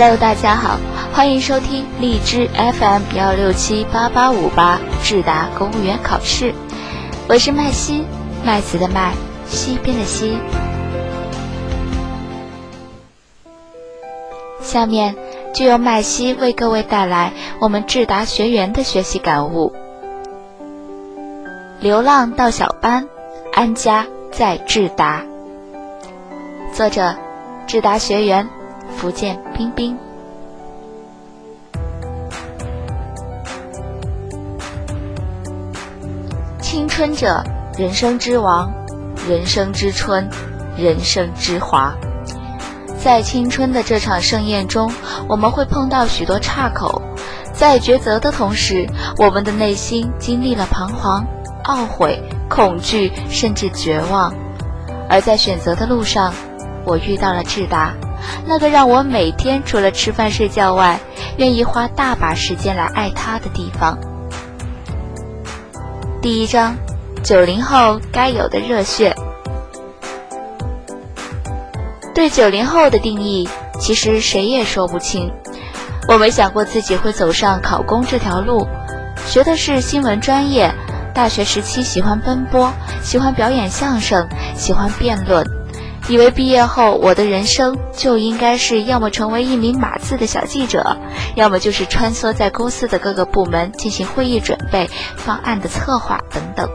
Hello，大家好，欢迎收听荔枝 FM 幺六七八八五八智达公务员考试，我是麦西，麦子的麦，西边的西。下面就由麦西为各位带来我们智达学员的学习感悟。流浪到小班，安家在智达。作者：智达学员。福建冰冰，青春者，人生之王，人生之春，人生之华。在青春的这场盛宴中，我们会碰到许多岔口，在抉择的同时，我们的内心经历了彷徨、懊悔、恐惧，甚至绝望。而在选择的路上，我遇到了智达。那个让我每天除了吃饭睡觉外，愿意花大把时间来爱他的地方。第一章，九零后该有的热血。对九零后的定义，其实谁也说不清。我没想过自己会走上考公这条路，学的是新闻专业。大学时期喜欢奔波，喜欢表演相声，喜欢辩论。以为毕业后我的人生就应该是要么成为一名码字的小记者，要么就是穿梭在公司的各个部门进行会议准备、方案的策划等等。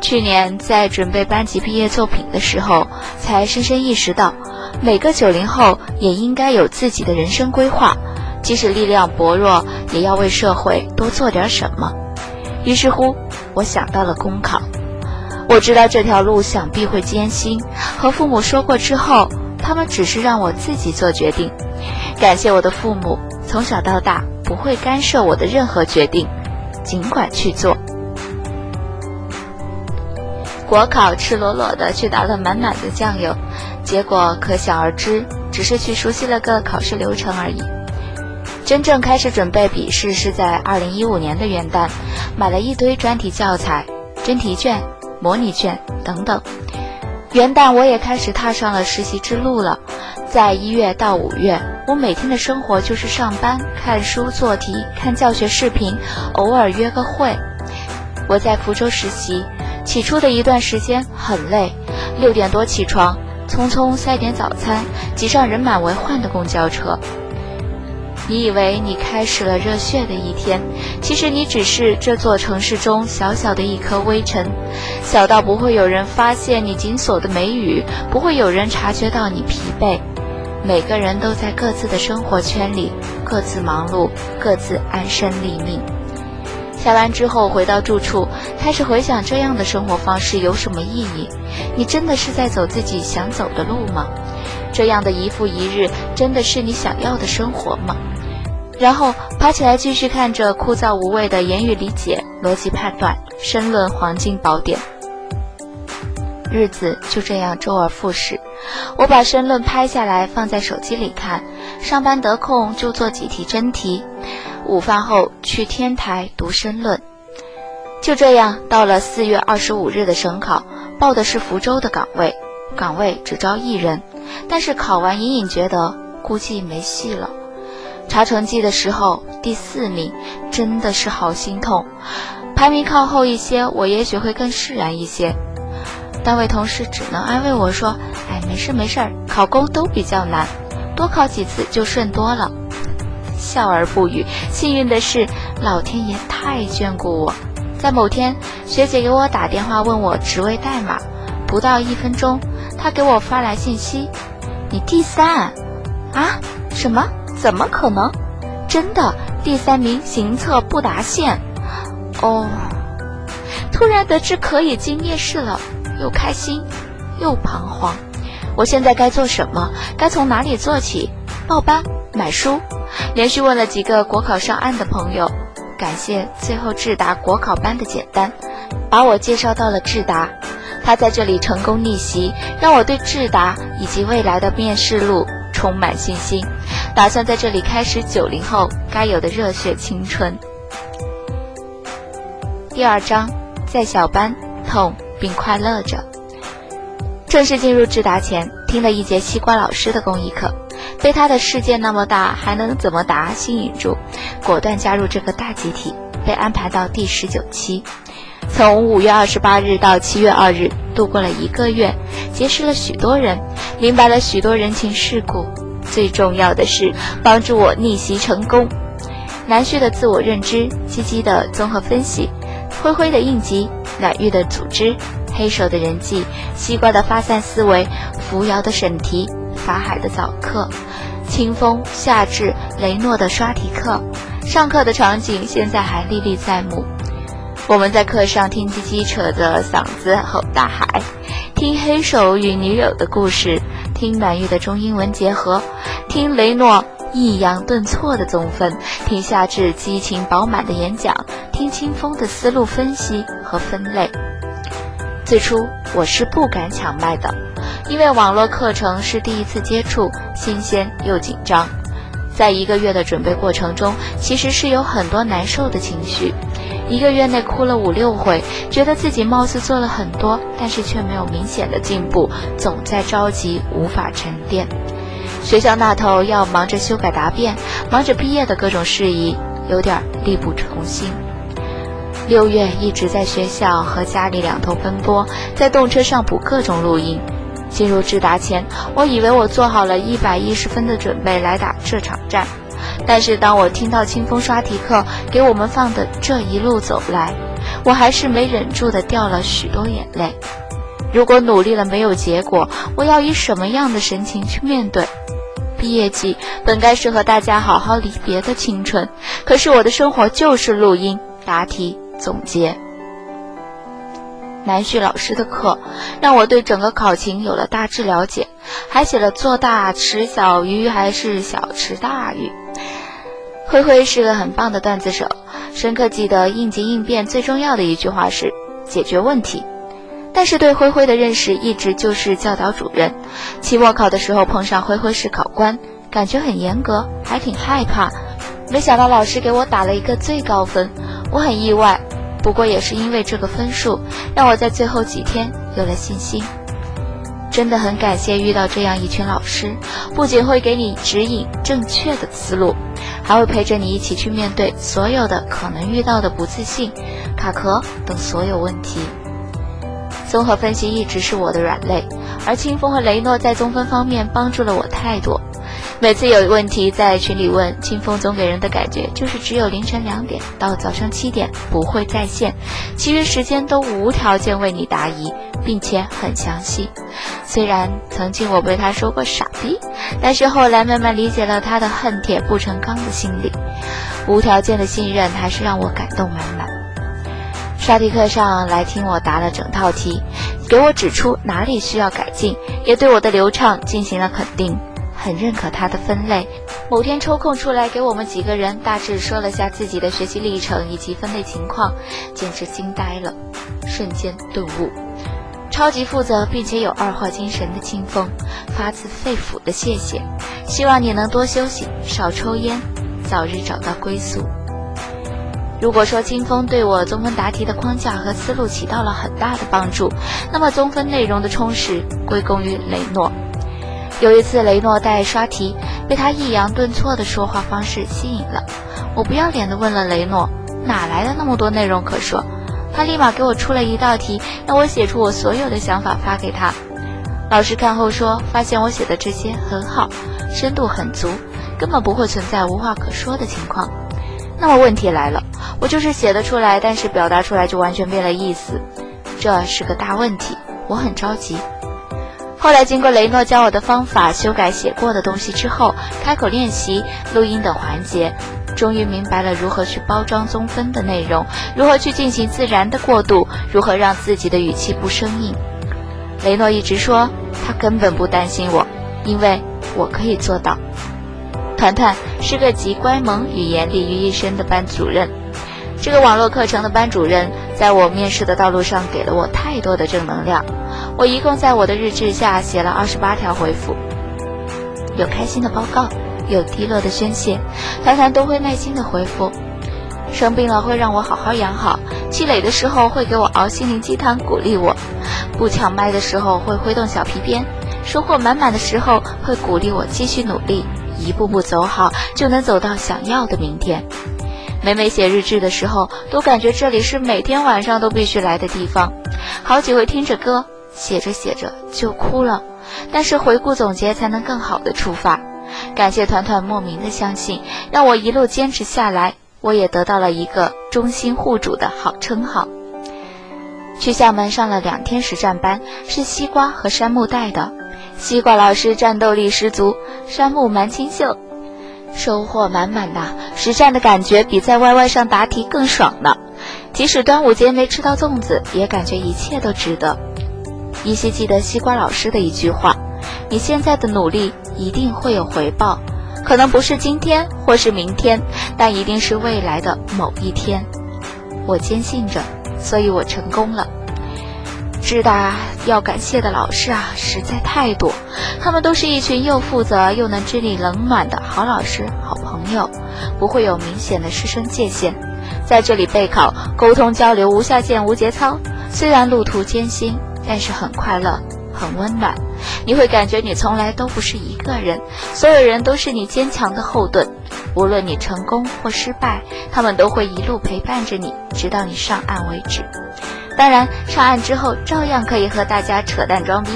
去年在准备班级毕业作品的时候，才深深意识到，每个九零后也应该有自己的人生规划，即使力量薄弱，也要为社会多做点什么。于是乎，我想到了公考。我知道这条路想必会艰辛，和父母说过之后，他们只是让我自己做决定。感谢我的父母，从小到大不会干涉我的任何决定，尽管去做。国考赤裸裸的去打了满满的酱油，结果可想而知，只是去熟悉了个考试流程而已。真正开始准备笔试是在二零一五年的元旦，买了一堆专题教材、真题卷。模拟卷等等，元旦我也开始踏上了实习之路了。在一月到五月，我每天的生活就是上班、看书、做题、看教学视频，偶尔约个会。我在福州实习，起初的一段时间很累，六点多起床，匆匆塞点早餐，挤上人满为患的公交车。你以为你开始了热血的一天，其实你只是这座城市中小小的一颗微尘，小到不会有人发现你紧锁的眉宇，不会有人察觉到你疲惫。每个人都在各自的生活圈里，各自忙碌，各自安身立命。下班之后回到住处，开始回想这样的生活方式有什么意义？你真的是在走自己想走的路吗？这样的一复一日，真的是你想要的生活吗？然后爬起来继续看着枯燥无味的言语理解、逻辑判断、申论黄金宝典。日子就这样周而复始。我把申论拍下来放在手机里看，上班得空就做几题真题，午饭后去天台读申论。就这样到了四月二十五日的省考，报的是福州的岗位，岗位只招一人，但是考完隐隐觉得估计没戏了。查成绩的时候，第四名，真的是好心痛。排名靠后一些，我也许会更释然一些。单位同事只能安慰我说：“哎，没事没事，考公都比较难，多考几次就顺多了。”笑而不语。幸运的是，老天爷太眷顾我。在某天，学姐给我打电话问我职位代码，不到一分钟，他给我发来信息：“你第三，啊？什么？”怎么可能？真的，第三名行测不达线。哦，突然得知可以进面试了，又开心又彷徨。我现在该做什么？该从哪里做起？报班、买书？连续问了几个国考上岸的朋友，感谢最后智达国考班的简单，把我介绍到了智达。他在这里成功逆袭，让我对智达以及未来的面试路充满信心。打算在这里开始九零后该有的热血青春。第二章，在小班痛并快乐着。正式进入智达前，听了一节西瓜老师的公益课，被他的世界那么大，还能怎么答吸引住，果断加入这个大集体，被安排到第十九期。从五月二十八日到七月二日，度过了一个月，结识了许多人，明白了许多人情世故。最重要的是，帮助我逆袭成功。南旭的自我认知，积极的综合分析，灰灰的应急，暖玉的组织，黑手的人际，西瓜的发散思维，扶摇的审题，法海的早课，清风、夏至、雷诺的刷题课，上课的场景现在还历历在目。我们在课上听鸡鸡扯着嗓子吼大海，听黑手与女友的故事，听暖玉的中英文结合，听雷诺抑扬顿挫的总分，听夏至激情饱满的演讲，听清风的思路分析和分类。最初我是不敢抢麦的，因为网络课程是第一次接触，新鲜又紧张。在一个月的准备过程中，其实是有很多难受的情绪。一个月内哭了五六回，觉得自己貌似做了很多，但是却没有明显的进步，总在着急，无法沉淀。学校那头要忙着修改答辩，忙着毕业的各种事宜，有点力不从心。六月一直在学校和家里两头奔波，在动车上补各种录音。进入智达前，我以为我做好了一百一十分的准备来打这场战。但是当我听到清风刷题课给我们放的这一路走来，我还是没忍住的掉了许多眼泪。如果努力了没有结果，我要以什么样的神情去面对？毕业季本该是和大家好好离别的青春，可是我的生活就是录音、答题、总结。南旭老师的课让我对整个考情有了大致了解，还写了做大吃小鱼还是小吃大鱼。灰灰是个很棒的段子手，深刻记得应急应变最重要的一句话是解决问题。但是对灰灰的认识一直就是教导主任。期末考的时候碰上灰灰是考官，感觉很严格，还挺害怕。没想到老师给我打了一个最高分，我很意外。不过也是因为这个分数，让我在最后几天有了信心。真的很感谢遇到这样一群老师，不仅会给你指引正确的思路，还会陪着你一起去面对所有的可能遇到的不自信、卡壳等所有问题。综合分析一直是我的软肋，而清风和雷诺在综分方面帮助了我太多。每次有问题在群里问，清风总给人的感觉就是只有凌晨两点到早上七点不会在线，其余时间都无条件为你答疑，并且很详细。虽然曾经我被他说过傻逼，但是后来慢慢理解了他的恨铁不成钢的心理，无条件的信任还是让我感动满满。刷题课上来听我答了整套题，给我指出哪里需要改进，也对我的流畅进行了肯定。很认可他的分类。某天抽空出来给我们几个人大致说了下自己的学习历程以及分类情况，简直惊呆了，瞬间顿悟。超级负责并且有二话精神的清风，发自肺腑的谢谢。希望你能多休息，少抽烟，早日找到归宿。如果说清风对我综分答题的框架和思路起到了很大的帮助，那么综分内容的充实归功于雷诺。有一次，雷诺带刷题，被他抑扬顿挫的说话方式吸引了。我不要脸地问了雷诺：“哪来的那么多内容可说？”他立马给我出了一道题，让我写出我所有的想法发给他。老师看后说：“发现我写的这些很好，深度很足，根本不会存在无话可说的情况。”那么问题来了，我就是写得出来，但是表达出来就完全变了意思，这是个大问题，我很着急。后来经过雷诺教我的方法，修改写过的东西之后，开口练习、录音等环节，终于明白了如何去包装综分的内容，如何去进行自然的过渡，如何让自己的语气不生硬。雷诺一直说他根本不担心我，因为我可以做到。团团是个集乖萌与严厉于一身的班主任，这个网络课程的班主任，在我面试的道路上给了我太多的正能量。我一共在我的日志下写了二十八条回复，有开心的报告，有低落的宣泄，团团都会耐心的回复。生病了会让我好好养好，气馁的时候会给我熬心灵鸡汤鼓励我，不抢麦的时候会挥动小皮鞭，收获满满的时候，会鼓励我继续努力，一步步走好，就能走到想要的明天。每每写日志的时候，都感觉这里是每天晚上都必须来的地方。好几回听着歌，写着写着就哭了。但是回顾总结，才能更好的出发。感谢团团莫名的相信，让我一路坚持下来。我也得到了一个忠心护主的好称号。去厦门上了两天实战班，是西瓜和山木带的。西瓜老师战斗力十足，山木蛮清秀。收获满满的实战的感觉比在 YY 上答题更爽呢。即使端午节没吃到粽子，也感觉一切都值得。依稀记得西瓜老师的一句话：“你现在的努力一定会有回报，可能不是今天或是明天，但一定是未来的某一天。”我坚信着，所以我成功了。志大要感谢的老师啊，实在太多。他们都是一群又负责又能知你冷暖的好老师、好朋友，不会有明显的师生界限。在这里备考、沟通交流无下限、无节操。虽然路途艰辛，但是很快乐、很温暖。你会感觉你从来都不是一个人，所有人都是你坚强的后盾。无论你成功或失败，他们都会一路陪伴着你，直到你上岸为止。当然，上岸之后照样可以和大家扯淡装逼，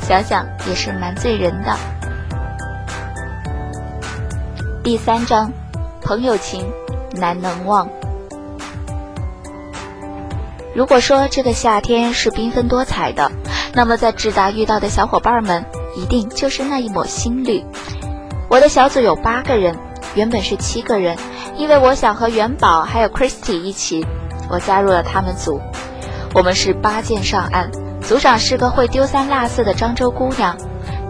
想想也是蛮醉人的。第三章，朋友情难能忘。如果说这个夏天是缤纷多彩的，那么在智达遇到的小伙伴们，一定就是那一抹新绿。我的小组有八个人，原本是七个人，因为我想和元宝还有 Christy 一起，我加入了他们组。我们是八件上岸，组长是个会丢三落四的漳州姑娘，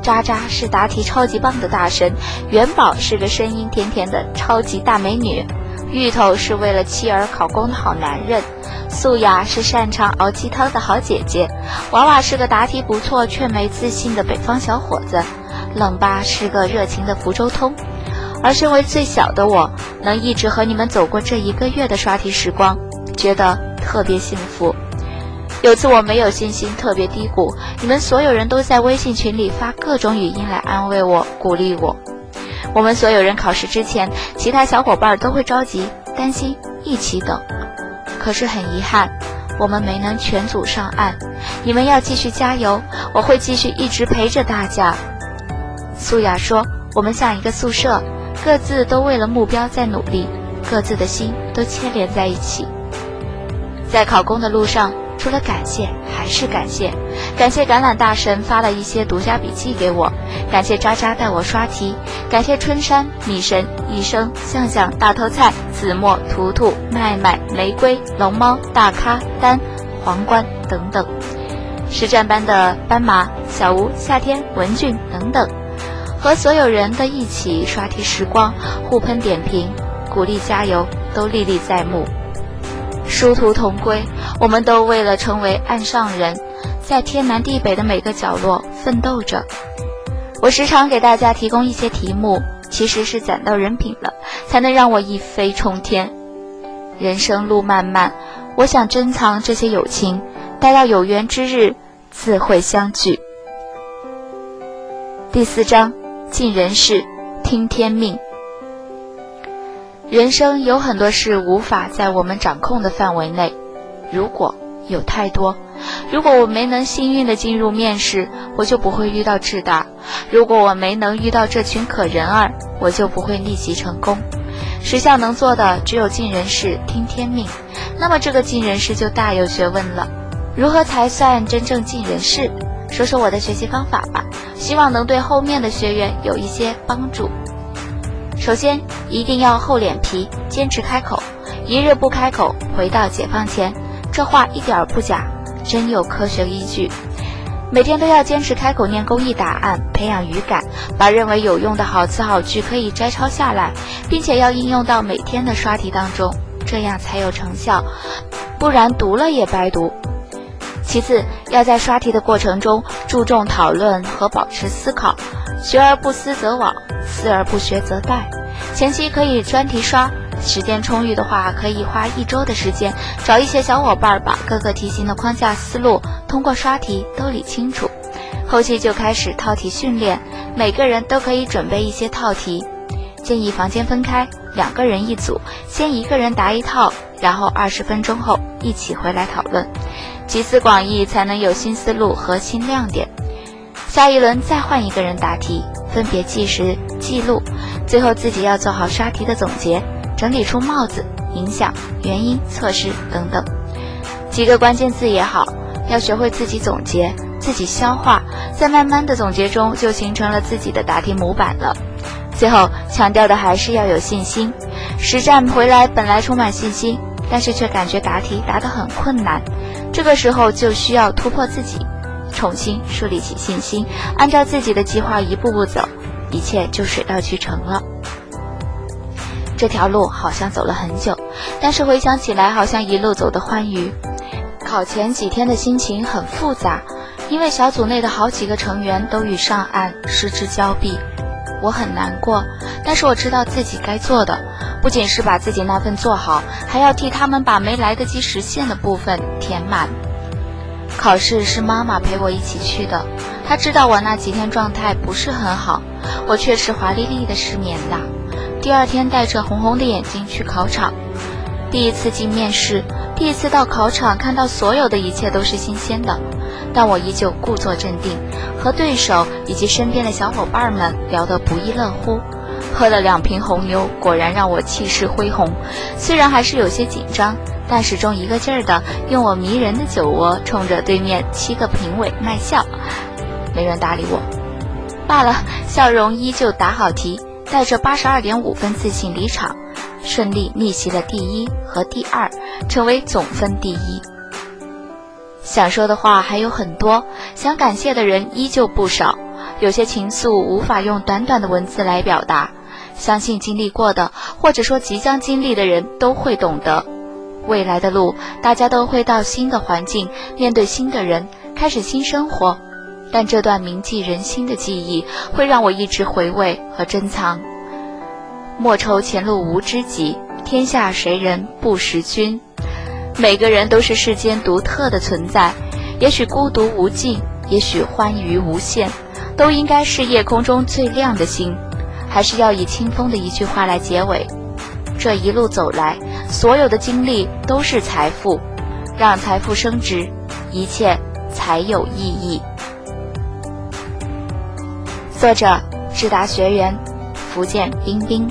渣渣是答题超级棒的大神，元宝是个声音甜甜的超级大美女，芋头是为了妻儿考公的好男人，素雅是擅长熬鸡汤的好姐姐，娃娃是个答题不错却没自信的北方小伙子，冷巴是个热情的福州通，而身为最小的我，能一直和你们走过这一个月的刷题时光，觉得特别幸福。有次我没有信心，特别低谷，你们所有人都在微信群里发各种语音来安慰我、鼓励我。我们所有人考试之前，其他小伙伴都会着急、担心，一起等。可是很遗憾，我们没能全组上岸。你们要继续加油，我会继续一直陪着大家。素雅说：“我们像一个宿舍，各自都为了目标在努力，各自的心都牵连在一起。在考公的路上。”除了感谢还是感谢，感谢橄榄大神发了一些独家笔记给我，感谢渣渣带我刷题，感谢春山、米神、医生、向向、大头菜、子墨、图图、麦麦、玫瑰、龙猫、大咖、丹、皇冠等等，实战班的斑马、小吴、夏天、文俊等等，和所有人的一起刷题时光，互喷点评，鼓励加油，都历历在目。殊途同归，我们都为了成为岸上人，在天南地北的每个角落奋斗着。我时常给大家提供一些题目，其实是攒到人品了，才能让我一飞冲天。人生路漫漫，我想珍藏这些友情，待到有缘之日，自会相聚。第四章，尽人事，听天命。人生有很多事无法在我们掌控的范围内，如果有太多，如果我没能幸运的进入面试，我就不会遇到智达；如果我没能遇到这群可人儿，我就不会逆袭成功。时下能做的只有尽人事，听天命。那么这个尽人事就大有学问了。如何才算真正尽人事？说说我的学习方法吧，希望能对后面的学员有一些帮助。首先，一定要厚脸皮，坚持开口。一日不开口，回到解放前。这话一点儿不假，真有科学依据。每天都要坚持开口念公益答案，培养语感，把认为有用的好词好句可以摘抄下来，并且要应用到每天的刷题当中，这样才有成效。不然读了也白读。其次，要在刷题的过程中注重讨论和保持思考。学而不思则罔，思而不学则殆。前期可以专题刷，时间充裕的话，可以花一周的时间，找一些小伙伴把各个题型的框架思路通过刷题都理清楚。后期就开始套题训练，每个人都可以准备一些套题。建议房间分开，两个人一组，先一个人答一套，然后二十分钟后一起回来讨论，集思广益才能有新思路和新亮点。下一轮再换一个人答题，分别计时记录，最后自己要做好刷题的总结，整理出帽子、影响、原因、措施等等。几个关键字也好，要学会自己总结、自己消化，在慢慢的总结中就形成了自己的答题模板了。最后强调的还是要有信心，实战回来本来充满信心，但是却感觉答题答得很困难，这个时候就需要突破自己，重新树立起信心，按照自己的计划一步步走，一切就水到渠成了。这条路好像走了很久，但是回想起来好像一路走得欢愉。考前几天的心情很复杂，因为小组内的好几个成员都与上岸失之交臂。我很难过，但是我知道自己该做的，不仅是把自己那份做好，还要替他们把没来得及实现的部分填满。考试是妈妈陪我一起去的，他知道我那几天状态不是很好，我确实华丽丽的失眠了。第二天带着红红的眼睛去考场，第一次进面试，第一次到考场看到所有的一切都是新鲜的。但我依旧故作镇定，和对手以及身边的小伙伴们聊得不亦乐乎。喝了两瓶红牛，果然让我气势恢宏。虽然还是有些紧张，但始终一个劲儿的用我迷人的酒窝冲着对面七个评委卖笑。没人搭理我，罢了，笑容依旧答好题，带着八十二点五分自信离场，顺利逆袭了第一和第二，成为总分第一。想说的话还有很多，想感谢的人依旧不少，有些情愫无法用短短的文字来表达。相信经历过的，或者说即将经历的人都会懂得。未来的路，大家都会到新的环境，面对新的人，开始新生活。但这段铭记人心的记忆，会让我一直回味和珍藏。莫愁前路无知己，天下谁人不识君。每个人都是世间独特的存在，也许孤独无尽，也许欢愉无限，都应该是夜空中最亮的星。还是要以清风的一句话来结尾：这一路走来，所有的经历都是财富，让财富升值，一切才有意义。作者：智达学员，福建冰冰。